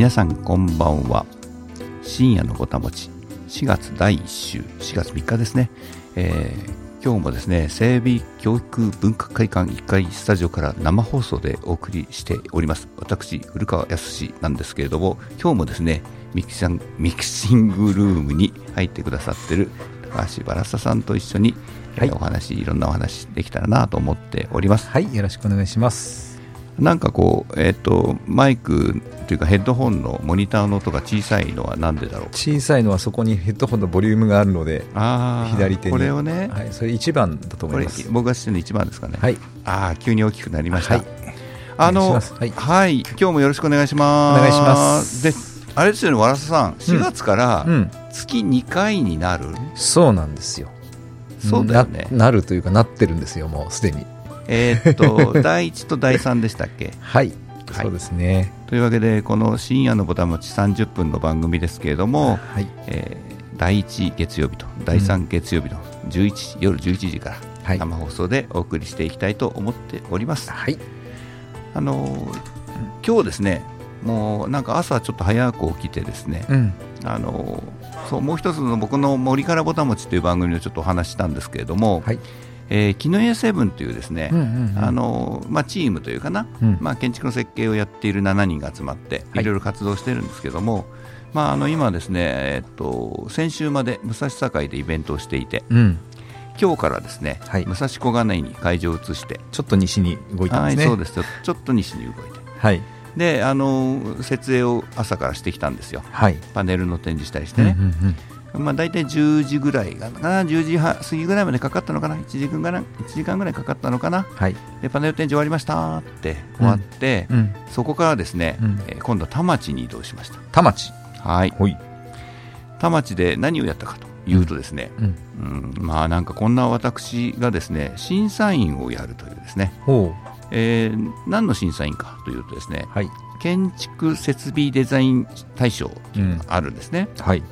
皆さんこんばんは。深夜のぼたもち4月第1週。4月3日ですね、えー今日もですね整備教育文化会館1階スタジオから生放送でお送りしております。私古川康なんですけれども今日もですねミキシンミキシングルームに入ってくださってる高橋バラサさんと一緒に、はい。えーお話いろんなお話できたらなと思っております。はい、よろしくお願いします。なんかこう、えっ、と、マイクというかヘッドホンのモニターの音が小さいのはなんでだろう？小さいのはそこにヘッドホンのボリュームがあるので、左手にこれをね、はい、それ一番だと思います。僕が知ってるの一番ですかね。はい、ああ、急に大きくなりました。はいあの、はいはい、今日もよろしくお願いします。お願いしますで、あれですよね、わらささん、4月からうん、月2回になる。そうなんですよ。そうだよね。ななるというかなってるんですよ、もうすでに。えーっと、第1と第3でしたっけ？はい、はい。そうですね。というわけで、この深夜のぼたもち30分の番組ですけれども、はい、えー第1月曜日と第3月曜日の11時、夜11時からはい、生放送でお送りしていきたいと思っております。はい、あのー今日ですねもうなんか朝ちょっと早く起きてですね、うん、あのーそうもう一つの僕の森からぼたもちという番組をちょっとお話ししたんですけれども、はい、えー、木の家セブンというですね、あ、のーまあ、チームというかな、うん、まあ、建築の設計をやっている7人が集まってはい。いろいろ活動してるんですけども、まあ、あの今ですね、えっと、先週まで武蔵境でイベントをしていてうん、今日からですね、はい。武蔵小金井に会場を移して、ちょっと西に動いてますね。はいそうです。ちょっと西に動いて。はい、であの設営を朝からしてきたんですよ。はい、パネルの展示したりしてね、うんうんうんまあ、大体10時ぐらいかな。10時半過ぎぐらいまでかかったのかな。1時間ぐらい1時間ぐらいかかったのかな。はい、でパネル展示終わりました。って終わって、うん、そこからですね、うん。えー今度は田町に移動しました。田町、はい。ほい、田町で何をやったかというとですね、うん、うん。まあなんかこんな私がですね審査員をやるというですね、ほえー何の審査員かというとですねう、はい、建築設備デザイン大賞というのがあるんですね、はい、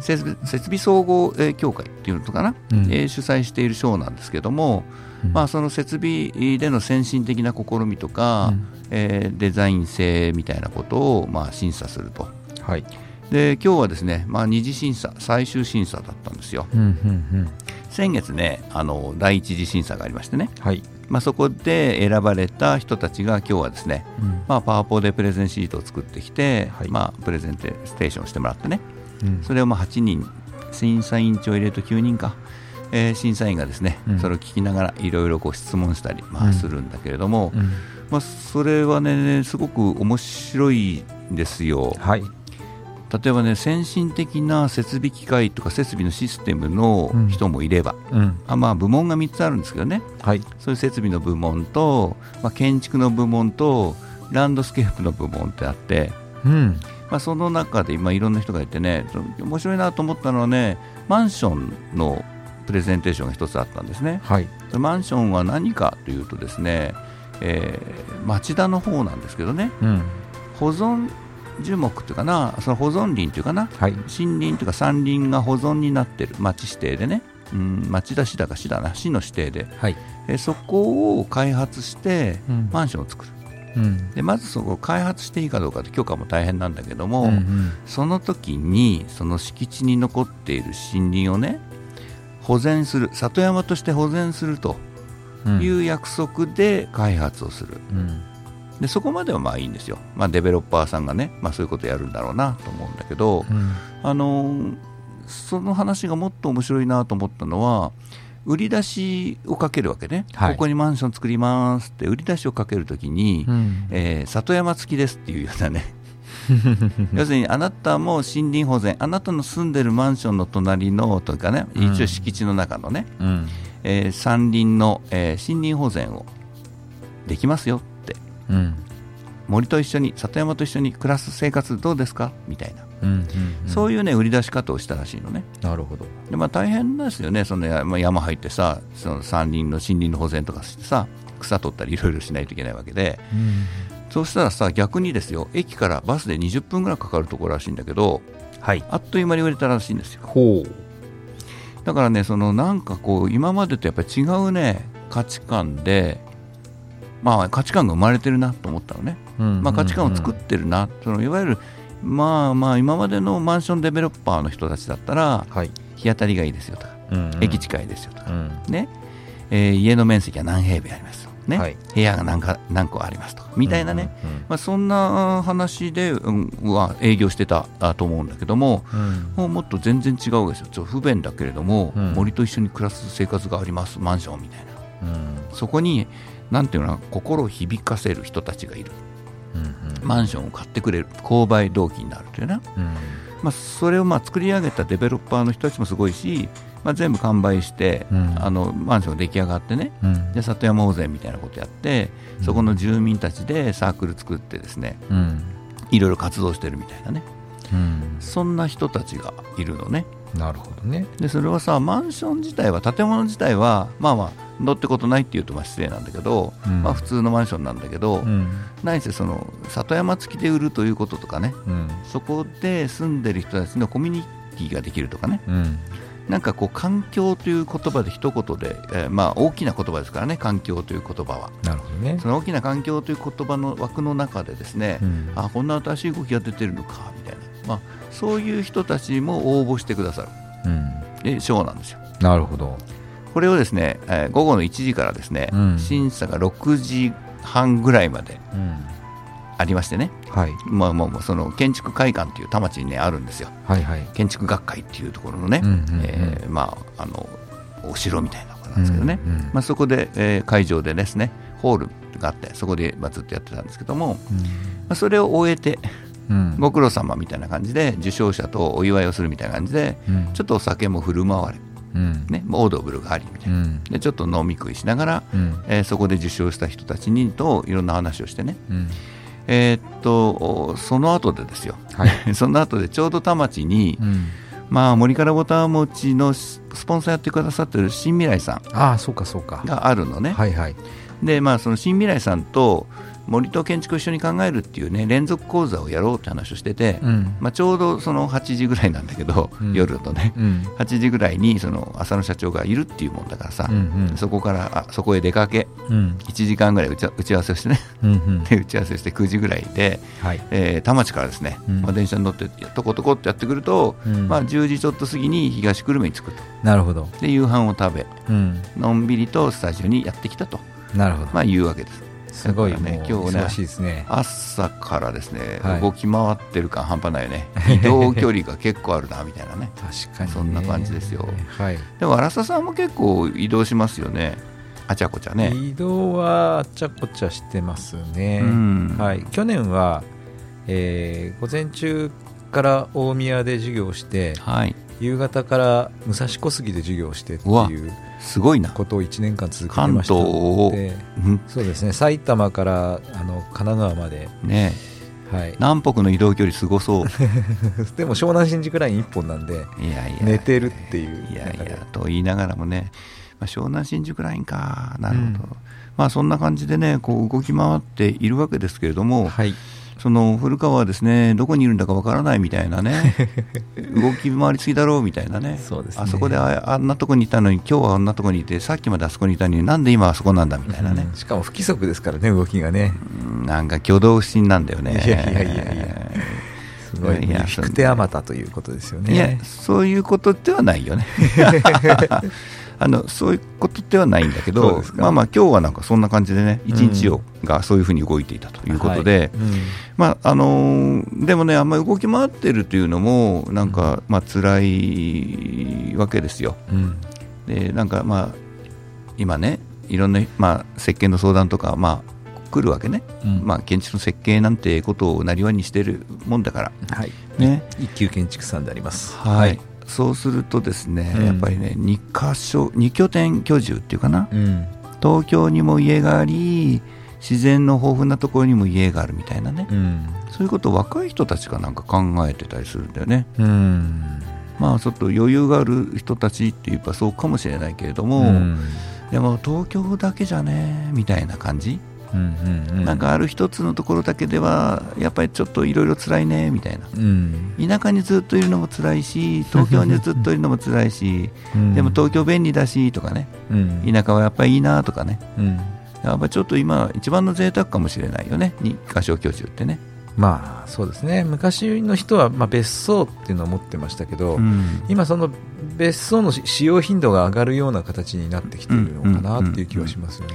設備設備総合えー協会っていうのかな、うん。えー主催している賞なんですけども、うん。まあ、その設備での先進的な試みとか、うん。えーデザイン性みたいなことをまあ審査すると。はい、で今日はですね、まあ、二次審査最終審査だったんですよ。うん、うん、うん、先月ねあの第一次審査がありましてね、はい、まあ、そこで選ばれた人たちが今日はですね、うん、まあ、パワポでプレゼンシートを作ってきて、はい。まあ、プレゼンテーションしてもらってね。うん、それをまあ8人審査委員長を入れると9人か、えー審査員がですね、うん。それを聞きながらいろいろ質問したり、まあ、うんするんだけれども、うん、まあ、それはねすごく面白いんですよ。はい、例えばね先進的な設備機械とか設備のシステムの人もいれば、うん、あまあ、部門が3つあるんですけどね。はい、そういう設備の部門と、まあ、建築の部門とランドスケープの部門ってあって、うん、まあ、その中で今いろんな人がいてね面白いなと思ったのはねマンションのプレゼンテーションが一つあったんですね。はい、マンションは何かというとですね、えー町田の方なんですけどね。うん、保存樹木というかなその保存林というかなはい、森林というか山林が保存になってる町指定でね、うん、町田市だか市だな市の指定で、はい、えーそこを開発してうん。マンションを作る。うん、でまずそこを開発していいかどうかって許可も大変なんだけども、うん、その時にその敷地に残っている森林をね保全する里山として保全するとうん、いう約束で開発をする。うん、でそこまではまあいいんですよ、まあ、デベロッパーさんがね、まあ、そういうことやるんだろうなと思うんだけど、うん、あのーその話がもっと面白いなと思ったのは売り出しをかけるわけね、はい。ここにマンション作りますって売り出しをかけるときに、うん、えー里山付きですっていうようなね。要するにあなたも森林保全あなたの住んでるマンションの隣のというかねうん。一応敷地の中のね、うん、えー山林の、えー森林保全をできますよって。うん、森と一緒に里山と一緒に暮らす生活どうですかみたいな、うん、そういうね売り出し方をしたらしいのね。なるほど。で、まあ、大変ですよね。そのやまあ山入ってさその山林の森林の保全とかしてさ草取ったりいろいろしないといけないわけで。うん、そうしたらさ逆にですよ駅からバスで20分ぐらいかかるところらしいんだけどはい。あっという間に売れたらしいんですよ。ほう。だからねそのなんかこう今までとやっぱり違うね価値観でまあ価値観が生まれてるなと思ったのね、まあ、価値観を作ってるな、そのいわゆるまあまあ今までのマンションデベロッパーの人たちだったらはい。日当たりがいいですよとか、うんうん。駅近いですよとか、うん。ね。えー家の面積は何平米ありますと、ね。はい。部屋が何か何個ありますとかみたいなね、うんうんまあ、そんな話で、うん、は営業してたあと思うんだけどもうん。もうもっと全然違うわけですよ。ちょっと不便だけれども、うん。森と一緒に暮らす生活がありますマンションみたいな。うん。そこになんていうのかな心を響かせる人たちがいる。うんマンションを買ってくれる購買動機になるというね、うん。まあ、それをまあ作り上げたデベロッパーの人たちもすごいし、まあ、全部完売して、うん。あのマンションが出来上がってねうん。で里山大勢みたいなことやってそこの住民たちでサークル作ってですねうん。いろいろ活動してるみたいなねうん。そんな人たちがいるのね。なるほどね。でそれはさマンション自体は建物自体はまあまあどうってことないっていうとまあ失礼なんだけど、うん。まあ、普通のマンションなんだけど、うん。何せその里山付きで売るということとかね。うん。そこで住んでる人たちのコミュニティができるとかね。うん。なんかこう環境という言葉で一言で、えーまあ大きな言葉ですからね環境という言葉は。なるほどね。その大きな環境という言葉の枠の中でですね、うん。あこんな新しい動きが出てるのかみたいな、まあ、そういう人たちも応募してくださる。うん。なんですよ。なるほど。これをですね、えー午後の1時からですね、うん。審査が6時半ぐらいまでうん。ありましてね、はい。まあ、もうもうその建築会館という田町に、ね、あるんですよ。はいはい。建築学会っていうところのね、うんうんうん。えーまあ、あのお城みたいなところなんですけどね、うんうんまあ、そこで、えー会場でですねホールがあってそこで、まあ、ずっとやってたんですけども、まあ、それを終えてうん。ご苦労様みたいな感じで受賞者とお祝いをするみたいな感じでうん。ちょっとお酒も振る舞われ、うん。ね、オードブルがありみたいうな、ん。でちょっと飲み食いしながら、うん。えーそこで受賞した人たちにといろんな話をしてね、うん。えーっとその後でですよ。はい。その後でちょうど田町に、うん。まあ、森からぼたもちのススポンサーやってくださってる新未来さんああそうかそうか。があるのね、はいはい。でまあその新未来さんと森と建築を一緒に考えるっていうね連続講座をやろうって話をしてて、うん。まあ、ちょうどその8時ぐらいなんだけど、うん。夜のねうん。8時ぐらいにその浅野社長がいるっていうもんだからさ、うんうん。そこからあそこへ出かけうん。1時間ぐらい打ち合わせをしてねうんうん。で打ち合わせして9時ぐらいで、はい。えー田町からですね、うん。まあ、電車に乗ってとことこってやってくると、うん。まあ、10時ちょっと過ぎに東久留米に着くと。なるほど。で夕飯を食べうん。のんびりとスタジオにやってきたと、なるほど。まあ、いうわけですすごいね今日ね。忙しいですね。朝からですね、はい。動き回ってる感半端ないよね。移動距離が結構あるなみたいなね。確かにね。そんな感じですよ。はい。でも荒佐さんも結構移動しますよね。あちゃこちゃね。移動はあっちゃこちゃしてますね、うん。はい、去年は、えー午前中から大宮で授業をしてはい夕方から武蔵小杉で授業をしてっていうすごいな、ことを1年間続けて関ました東をのでうん。そうですね埼玉からあの神奈川まで、ねはい、南北の移動距離すごそう。でも湘南新宿ライン1本なんでいやいや。寝てるっていういやいやと言いながらもね、まあ、湘南新宿ラインかなるほど、うん。まあそんな感じでねこう動き回っているわけですけれども、はいその古川はですねどこにいるんだかわからないみたいなね。動き回りすぎだろうみたいなね。そうですね。あそこでああんなとこにいたのに今日はあんなとこにいてさっきまであそこにいたのになんで今あそこなんだみたいなね。うん、しかも不規則ですからね動きがね。うんなんか挙動不審なんだよね。いやいやいやいや。すごいいや引く手あまたということですよね。いやそういうことではないよね あのそういうことではないんだけどまあまあ今日はなんかそんな感じでね一日を、がそういうふうに動いていたということで、はい。うん。まああのーでもねあんまり動き回ってるというのもなんか、まあ辛いわけですよ。うん。でなんかまあ今ねいろんな、まあ、設計の相談とか、まあ、来るわけね、うん。まあ、建築の設計なんてことをなりわいにしてるもんだから。はい。ね。一級建築士さんであります。はい、そうするとですね、うん。やっぱりね2箇所2拠点居住っていうかな？うん。東京にも家があり自然の豊富なところにも家があるみたいなね、うん。そういうことを若い人たちがなんか考えてたりするんだよね。うん。まあちょっと余裕がある人たちって言えばそうかもしれないけれども、うん。でも東京だけじゃねみたいな感じ、なんかある一つのところだけではやっぱりちょっといろいろ辛いねみたいな。うん。田舎にずっといるのも辛いし東京にずっといるのも辛いしうん。でも東京便利だしとかね。うん。田舎はやっぱりいいなとかね。うん。やっぱちょっと今一番の贅沢かもしれないよね2箇所居住ってね。まあそうですね。昔の人はまあ別荘っていうのを持ってましたけど、うん。今その別荘の使用頻度が上がるような形になってきているのかなっていう気はしますよね。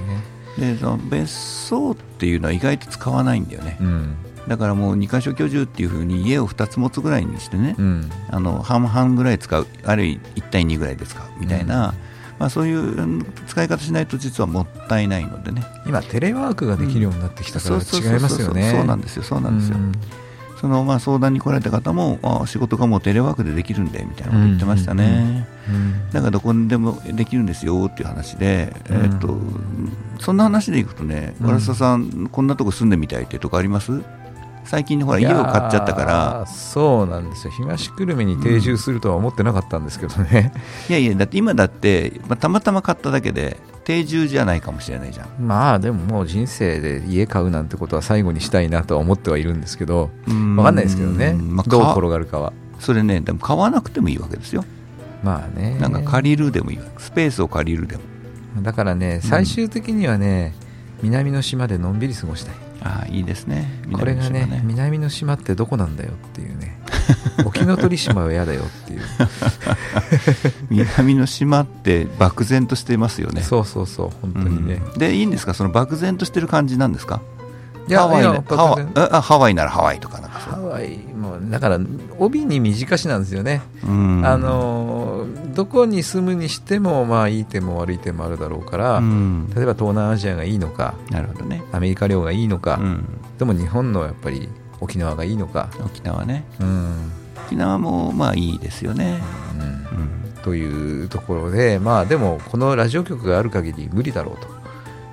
でその別荘っていうのは意外と使わないんだよね、うん。だからもう2箇所居住っていう風に家を2つ持つぐらいにしてね、うん。あの半々ぐらい使うあるいは1対2ぐらいで使うみたいな、まあ、そういううん使い方しないと実はもったいないのでね。今テレワークができるようになってきたからそうそうそう。違いますよね。そうなんですよそうなんですよ、うんそのまあ相談に来られた方もあ仕事がもうテレワークでできるんでみたいなこと言ってましたね、うんだからどこにでもできるんですよっていう話で、うん。えっとそんな話でいくとね、うん。さん、こんなとこ住んでみたいってとこあります？最近ほら家を買っちゃったから。ーそうなんですよ。東久留米に定住するとは思ってなかったんですけどね、いやいやだって今だって、まあ、たまたま買っただけで定住じゃないかもしれないじゃん。まあでももう人生で家買うなんてことは最後にしたいなとは思ってはいるんですけど分分かんないですけどね、まあ、どうか転がるかは。それねでも買わなくてもいいわけですよ。まあね。なんか借りるでもいいわ。スペースを借りるでも。だからね最終的にはね、南の島でのんびり過ごしたいああいいですね。これがね南の島ってどこなんだよっていうね。沖ノ鳥島は嫌だよっていう、南の島って漠然としてますよね。そうそうそう本当にね、うん。でいいんですか？その漠然としてる感じなんですか？ハワイハハワイならハワイとかなんかハワイもだから帯に短しなんですよね、うん。あのどこに住むにしてもまあいい点も悪い点もあるだろうから、うん。例えば東南アジアがいいのかなるほどね、アメリカ領がいいのか、うん、でも日本のやっぱり沖縄がいいのか、沖縄ね。うん。沖縄もまあいいですよね、うん。うん、というところでまあでもこのラジオ局がある限り無理だろうと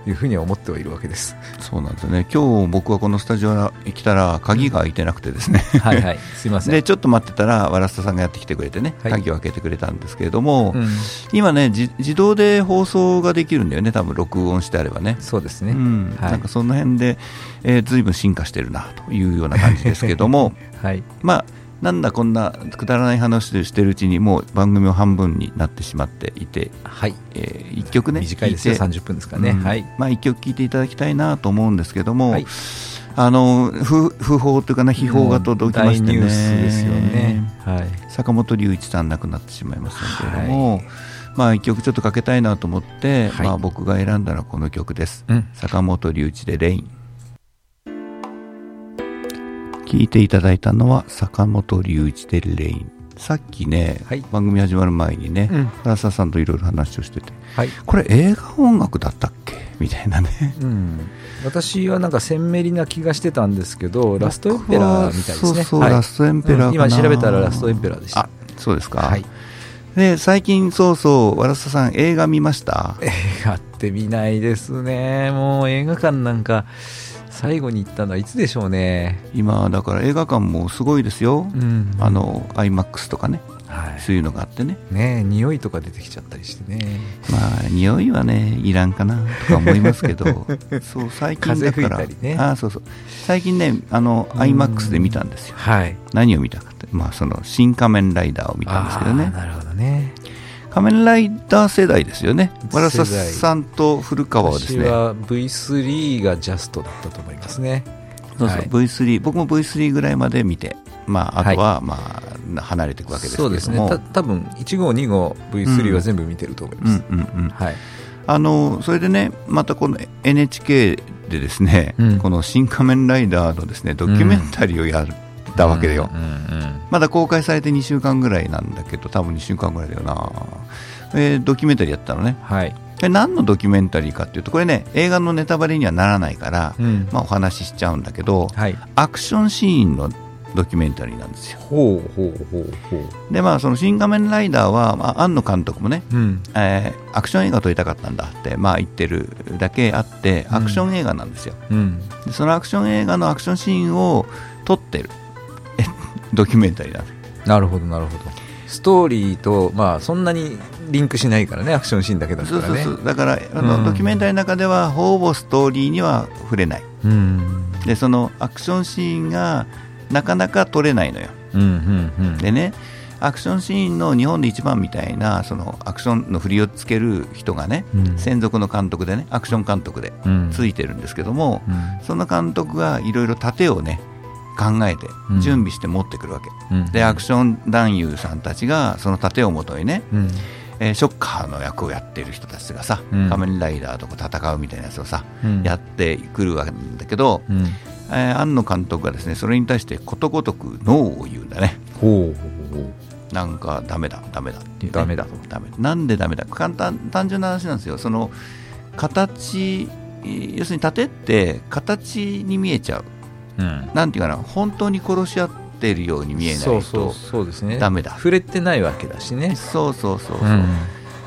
いうふうには思ってはいるわけです。そうなんですよね。今日僕はこのスタジオに来たら鍵が開いてなくてですね。はいはい。すいません。でちょっと待ってたらわらすたさんがやってきてくれてね、はい。鍵を開けてくれたんですけれども、うん、今ねじ自動で放送ができるんだよね。多分録音してあればね。そうですね、うん。はい。なんかその辺で、えー、随分進化してるなというような感じですけども。はい。まあなんだこんなくだらない話をしてるうちにもう番組を半分になってしまっていて、はい。え1曲ね短いですよ聞て。30分ですかね、うん。はい。まあ、1曲聴いていただきたいなと思うんですけども、はい。あの不不法というかな秘宝が届きましてね。もう大ニュースですよね。はい。坂本龍一さん亡くなってしまいましたけれども、まあ一曲ちょっとかけたいなと思って、はい。まあ僕が選んだのはこの曲です。うん。坂本龍一でレイン。聴いていただいたのは坂本龍一でレイン。さっきね、はい。番組始まる前にね、うん。原沢さんといろいろ話をしてて、はい。これ映画音楽だったっけ？みたいなね。うん、私はなんか鮮明な気がしてたんですけどラストエンペラーみたいですね。そうそう、はい。ラストエンペラーかな、うん。今調べたらラストエンペラーでした。あ、そうですか。はい。で、最近そうそう、わらささん映画見ました？映画って見ないですね。もう映画館なんか最後に行ったのはいつでしょうね。今、だから映画館もすごいですよ。うん。あの、IMAX とかね、はそういうのがあってね。いねえ匂いとか出てきちゃったりしてね。まあ、匂いはね、いらんかなとか思いますけど、そう、最近だから、ね。あそうそう。最近ね、あの、うん IMAX で見たんですよ。はい。何を見たかって、まあ、その、新仮面ライダーを見たんですけどね。なるほどね仮面ライダー世代ですよね。わらさ世代さんと古川はですね、私は V3 がジャストだったと思いますね。そうそう、はい。V3、僕も V3 ぐらいまで見て、まあ、あとは、まあ、離れていくわけですけども。ですね。た多分1号2号 V3 は全部見てると思います、あの、それでね、またこの NHK でですね、うん。この新仮面ライダーのですね、ドキュメンタリーをやったわけだよ。うんうんまだ公開されて2週間ぐらいなんだけど、多分2週間ぐらいだよな。えードキュメンタリーやったのね。はい、で何のドキュメンタリーかっていうと、これね、映画のネタバレにはならないから、うんまあお話ししちゃうんだけど、はい、アクションシーンのドキュメンタリーなんですよ。ほうほうほうほうで、まあ、その新仮面ライダーは、まあ、庵野監督もね、うんえーアクション映画撮りたかったんだって、まあ、言ってるだけあって、うんアクション映画なんですよ。うんでそのアクション映画のアクションシーンを撮ってるえドキュメンタリーなんです。なるほどなるほどストーリーとまあそんなにリンクしないからねアクションシーンだけだったらねそうそうそう。だから、あの、うんドキュメンタリーの中では、ほぼストーリーには触れない。うんで、そのアクションシーンがなかなか撮れないのよ。うんうんうんでね、アクションシーンの日本で一番みたいな、そのアクションの振りをつける人がね、うん専属の監督でね、アクション監督でうんついてるんですけども、うんその監督がいろいろ盾をね、考えてうん。準備して持ってくるわけ、うん。でアクション男優さんたちがその盾をもとにね、うん。えーショッカーの役をやっている人たちがさ、うん。仮面ライダーとか戦うみたいなやつをさ、うん。やってくるわけなんだけど、うん。えー庵野監督がですねそれに対してことごとくノーを言うんだね。ほう。ほうほなんかダメだダメだって。いう、ね、ダメだ。とダメ。なんでダメだ？簡単単純な話なんですよ。その形えー要するに盾って形に見えちゃうううん。なんていうかな本当に殺し合ってるように見えないとそうそうそうですね。ダメだ。触れてないわけだしね。そうそうそうそう、うん。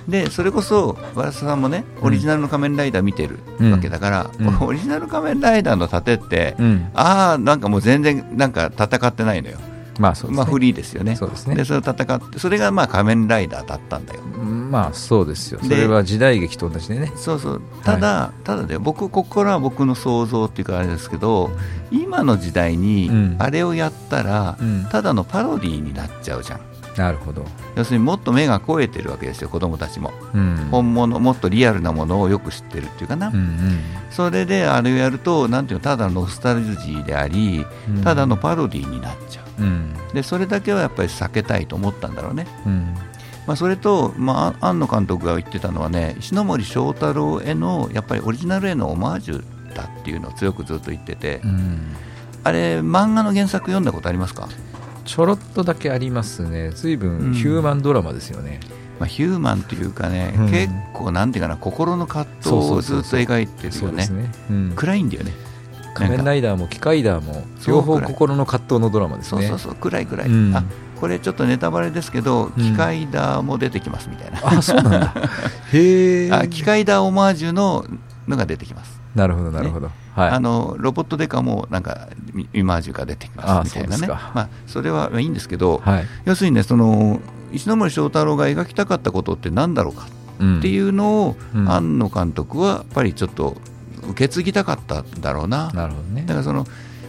でそれこそ和田さんもねオリジナルの仮面ライダー見てるうんわけだから、うん。オリジナル仮面ライダーの盾って、うん。ああなんかもう全然なんか戦ってないのよまあそうですね。まあフリーですよね。そうですね。でそれを戦ってそれがまあ仮面ライダーだったんだよ。まあそうですよ。でそれは時代劇と同じでね。そうそう。ただ、ただで僕ここからは僕の想像っていうかあれですけど今の時代にうん。あれをやったら、うん。ただのパロディーになっちゃうじゃんなるほど。要するにもっと目が肥えてるわけですよ子供たちも。うん。本物もっとリアルなものをよく知ってるっていうかな、うんそれであれをやるとなんていうのただのノスタルジーでありうん。ただのパロディーになっちゃう。うん。でそれだけはやっぱり避けたいと思ったんだろうね、うん。まあ、それと、まあ、庵野監督が言ってたのはね石ノ森章太郎へのやっぱりオリジナルへのオマージュだっていうのを強くずっと言ってて、うん。あれ漫画の原作読んだことありますか、ちょろっとだけありますね。随うん。分ヒューマンドラマですよね。まあ、ヒューマンというかね、うん。結構なんていうかな心の葛藤をずっと描いてるよね。暗いんだよね。仮面ライダーも機械ダーも両方心の葛藤のドラマですね。そうそうそう。暗い暗い、うん。あこれちょっとネタバレですけど、うん。機械ダーも出てきますみたいな。あそうなんだ。へえあ機械ダーオマージュののが出てきます。なるほどなるほどはい。あのロボットデカもなんかイイマージュが出てきあますみたいなね。そうですか。まあ、それはいいんですけど、はい。要するにねその石ノ森章太郎が描きたかったことって何だろうかうんっていうのを、うん。庵野監督はやっぱりちょっと受け継ぎたかったんだろうな。なるほどね。だからその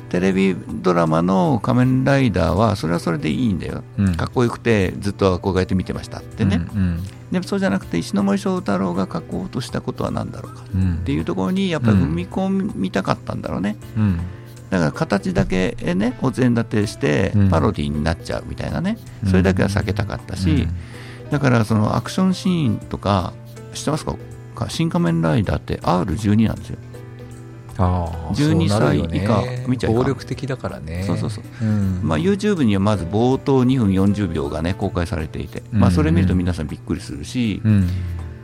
テレビドラマの「仮面ライダー」はそれはそれでいいんだよ、うん。かっこよくてずっと憧れて見てましたってね、うんでもそうじゃなくて石ノ森章太郎が書こうとしたことは何だろうかうん。っていうところにやっぱり踏み込みたかったんだろうね、うん。だから形だけねお膳立てしてうん。パロディになっちゃうみたいなね、うん。それだけは避けたかったし、だからそのアクションシーンとか知ってますか？新仮面ライダーって R12 なんですよ12そうなるよね。歳以下見ちゃい暴力的だからね。そうそうそう。うん。まあ、YouTube にはまず冒頭2分40秒が、ね、公開されていて、まあ、それ見ると皆さんびっくりするし、うん。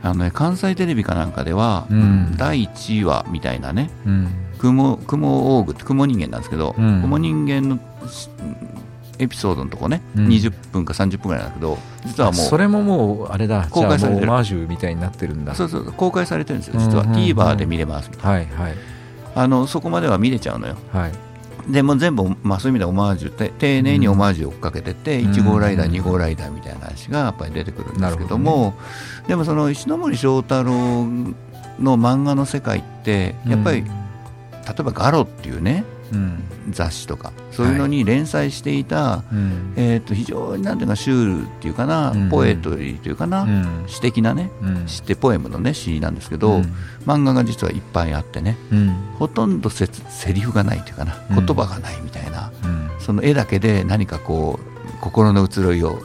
あのね、関西テレビかなんかでは、うん。第1話みたいなねうん。雲雲オーグって雲人間なんですけど、うん。雲人間のしエピソードのとこね、うん。20分か30分ぐらいなんだけど実はもうそれももうあれだ公開されてる。マージュみたいになってるんだ。そうそう公開されてるんですよ実は、うんうんうん。TVer で見れますみたいはいはい。なあのそこまでは見れちゃうのよ。はい。でもう全部、まあ、そういう意味でオマージュて丁寧にオマージュを追っかけてって、うん。1号ライダー、2号ライダーみたいな話がやっぱり出てくるんですけどもでもその石ノ森章太郎の漫画の世界ってやっぱり、例えば「ガロ」っていうねうん雑誌とか。そういうのに連載していた、うん。えー、と非常になんていうかシュールっていうかな、うん。ポエトリーというかな、うん。詩的なねうん。詩ってポエムのね詩なんですけど、うん。漫画が実はいっぱいあってねうん。ほとんどせセリフがないというかなうん。言葉がないみたいな、うん。その絵だけで何かこう心の移ろいを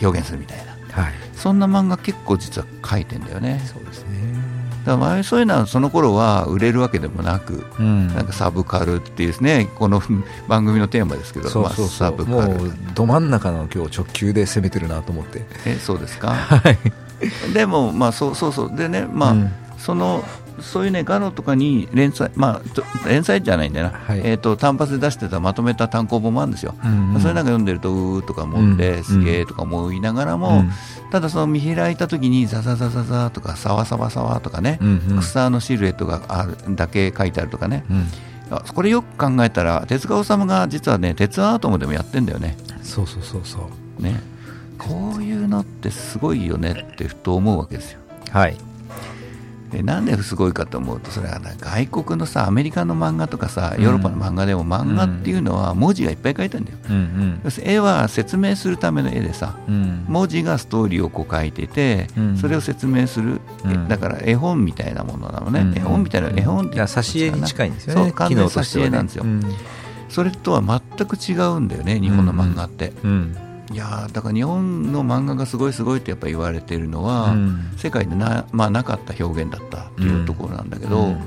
表現するみたいな。はい。そんな漫画結構実は書いてんだよね。そうですねだから前そういうのはその頃は売れるわけでもなく、うん。なんかサブカルっていうですねこの番組のテーマですけどそうそうまあ、そうサブカル。もうど真ん中の今日直球で攻めてるなと思って。えそうですか？はい。でもまあそうそうそう。でねまあ、うん。そのそういうねガロとかに連載まあ連載じゃないんだよな、はい。えっ、と単発で出してたまとめた単行本もあるんですよ、うんうん。それなんか読んでるとうーとか思って、うんすげーとか思いながらも、うん。ただその見開いた時にザザザザザとかサワサワサワとかね、うんうん。草のシルエットがあるだけ書いてあるとかね、これよく考えたら手塚治虫が実はね鉄アートムでもやってんだよね。そうそうそうそう。ね。こういうのってすごいよねってふと思うわけですよ。はいでなんですごいかと思うとそれはな外国のさアメリカの漫画とかさヨーロッパの漫画でも漫画っていうのは文字がいっぱい書いてあるんだよ、うん要するに絵は説明するための絵でさうん。文字がストーリーをこう書いてて、うん。それを説明する、えうん。だから絵本みたいなものなのね、うん。絵本みたいな絵本って挿絵に近いんですよね。そう完全挿絵なんですよ。うん。それとは全く違うんだよね日本の漫画って、うんいやーだから日本の漫画がすごいすごいってやっぱ言われてるのは、うん。世界でな,、まあ、なかった表現だったっていうところなんだけど、うん。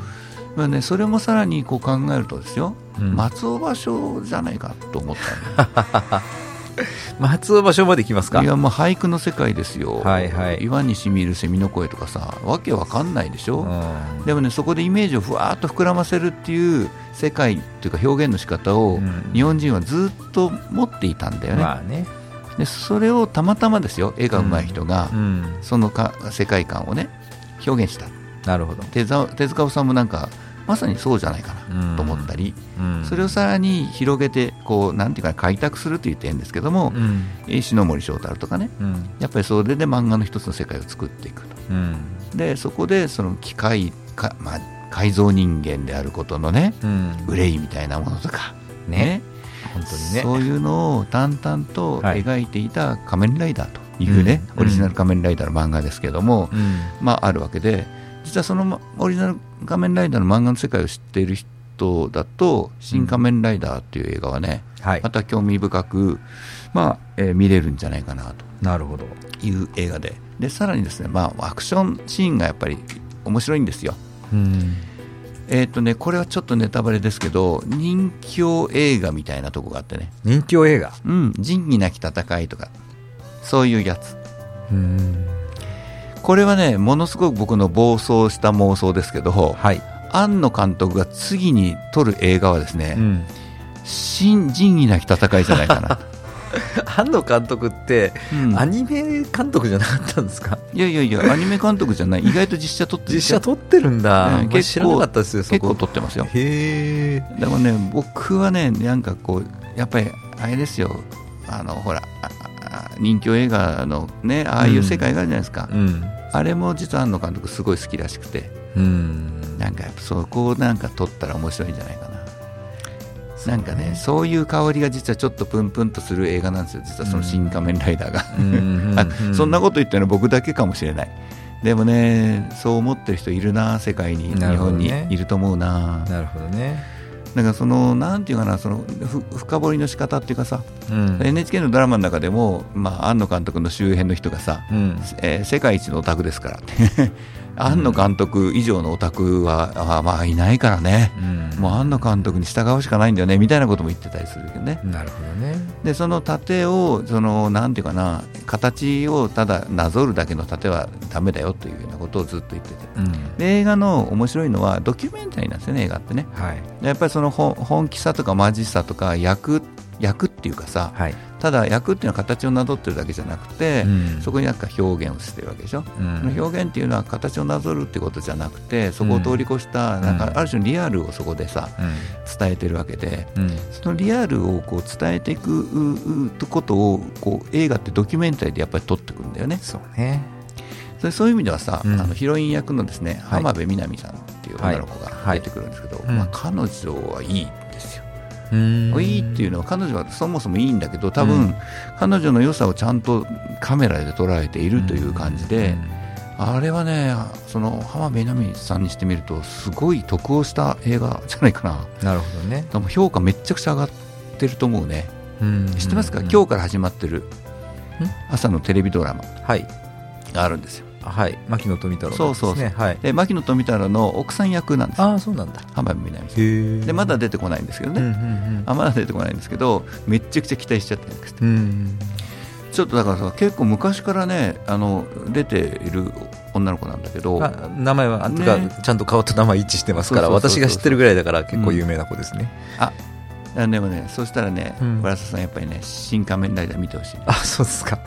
まあね、それもさらにこう考えるとですよ、うん。松尾芭蕉じゃないかと思った 松尾芭蕉まで行きますか？いやもう俳句の世界ですよ、はいはい。岩にしみる蝉の声とかさわけわかんないでしょ、うん。でもねそこでイメージをふわーっと膨らませるっていう世界っていうか表現の仕方をうん。日本人はずっと持っていたんだよね、まあねでそれをたまたまですよ絵が上手い人がうんそのか世界観をね表現した。なるほど。手ざ手塚治虫もなんかまさにそうじゃないかなと思ったり、うん。それをさらに広げてこうなんていうか開拓するという点ですけども、うん。石ノ森章太郎とかねうん。やっぱりそれで漫画の一つの世界を作っていくと。うん。でそこでその機械か、まあ、改造人間であることのねうん。憂いみたいなものとかね本当にね。そういうのを淡々とはい。描いていた「仮面ライダー」というね、うん。オリジナル仮面ライダーの漫画ですけども、うん。まああるわけで実はそのまオリジナル仮面ライダーの漫画の世界を知っている人だと「新仮面ライダー」っていう映画はね、はい。また興味深く、まあえー見れるんじゃないかななるほど。という映画で。でさらにですね、まあ、アクションシーンがやっぱり面白いんですよ。うんえっ、とねこれはちょっとネタバレですけど人気映画みたいなとこがあってね。人気映画「うん仁義なき戦い」とかそういうやつ。うん。これはねものすごく僕の暴走した妄想ですけどはい。庵野監督が次に撮る映画はですね、うん。新仁義なき戦いじゃないかな、庵野監督ってうん。アニメ監督じゃなかったんですか？いやいやいやアニメ監督じゃない。意外と実写撮ってる。実写撮ってるんだ、うん。まあ結構知らなかったですよそ結構こ撮ってますよ。へえでもね僕はねなんかこうやっぱりあれですよ。あのほら人気映画のねああいう世界があるじゃないですか、うん。あれも実は庵野監督すごい好きらしくて。うん。なんかやっぱそこをなんか撮ったら面白いんじゃないかなね。なんかねそういう香りが実はちょっとプンプンとする映画なんですよ。実はその「新仮面ライダーが」そんなこと言ってるのは僕だけかもしれない。でもねそう思ってる人いるな世界に、日本にいると思うな。なるほどね。だからそのなんていうかなそのふ深掘りの仕方っていうかさ、うん。NHK のドラマの中でも、まあ、庵野監督の周辺の人がさ、うん。えー世界一のオタクですから。って庵野監督以上のオタクは、あまあいないからね、うん。もう庵野監督に従うしかないんだよねみたいなことも言ってたりするけどね。なるほどね。でその盾をそのなんていうかな形をただなぞるだけの盾はダメだよというようなことをずっと言ってて。うん。で映画の面白いのはドキュメンタリーなんですよね映画ってね。はい。でやっぱりその本本気さとかマジさとか役役っていうかさはい。ただ役っていうのは形をなぞってるだけじゃなくて、うん。そこになんか表現をしてるわけでしょ、うん。その表現っていうのは形をなぞるってことじゃなくてそこを通り越した、ん。なんかある種のリアルをそこでさうん。伝えてるわけでうん。そのリアルをこう伝えていくことをこう映画ってドキュメンタリーでやっぱり撮ってくんだよね。そうね。それそういう意味ではさ、うん。あのヒロイン役のですねはい。浜辺美波さんっていう女の子が出てくるんですけど、はいまあ、彼女はいいんですいいっていうのは彼女はそもそもいいんだけど多分、うん。彼女の良さをちゃんとカメラで捉えているという感じで、あれはねその浜辺美波さんにしてみるとすごい得をした映画じゃないかな。なるほどね。でも評価めっちゃくちゃ上がってると思うね。知ってますか、うん今日から始まってる。朝のテレビドラマ。はい。があるんですよはい。牧野富太郎ねそうそうそう。はい。で牧野富太郎の奥さん役なんです。よああそうなんだ。浜辺美波さん。でまだ出てこないんですけどね、うんうんあまだ出てこないんですけどめっちゃくちゃ期待しちゃってるんですうんうんちょっとだからさ結構昔からねあの出ている女の子なんだけどあ名前は、あねちゃんと顔と名前一致してますから私が知ってるぐらいだから結構有名な子ですね、あでもねそしたらねうん。村瀬さんやっぱりね新仮面ライダー見てほしい。あそうですか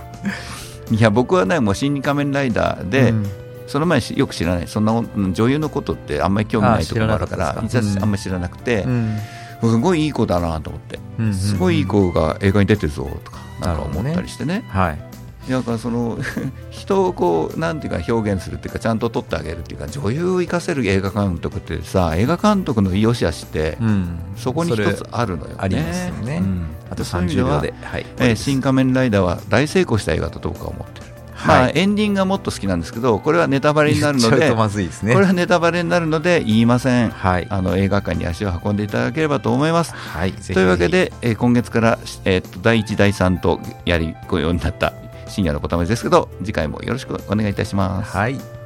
いや僕はねもう新仮面ライダーで、うん。その前しよく知らない。そんなうん女優のことってあんまり興味ないところもあるからあんまり知らなくて、うん。すごいいい子だなと思って、うんうんすごいいい子が映画に出てるぞとかなんか思ったりしてね。はいなんかその 人をこうなんていうか表現するっていうかちゃんと撮ってあげるっていうか女優を生かせる映画監督ってさ映画監督の良し悪しって、うん、そこに一つあるのよね。ありますよね。うん、あと30秒ではい、えー、新仮面ライダーは大成功した映画だと僕は思ってる。まあ、エンディングがもっと好きなんですけどこれはネタバレになるのでこれはネタバレになるので言いません、あの映画館に足を運んでいただければと思います、というわけで、え今月から、え、と第1第3とやりごうになった深夜のこたまですけど次回もよろしくお願いいたします。はい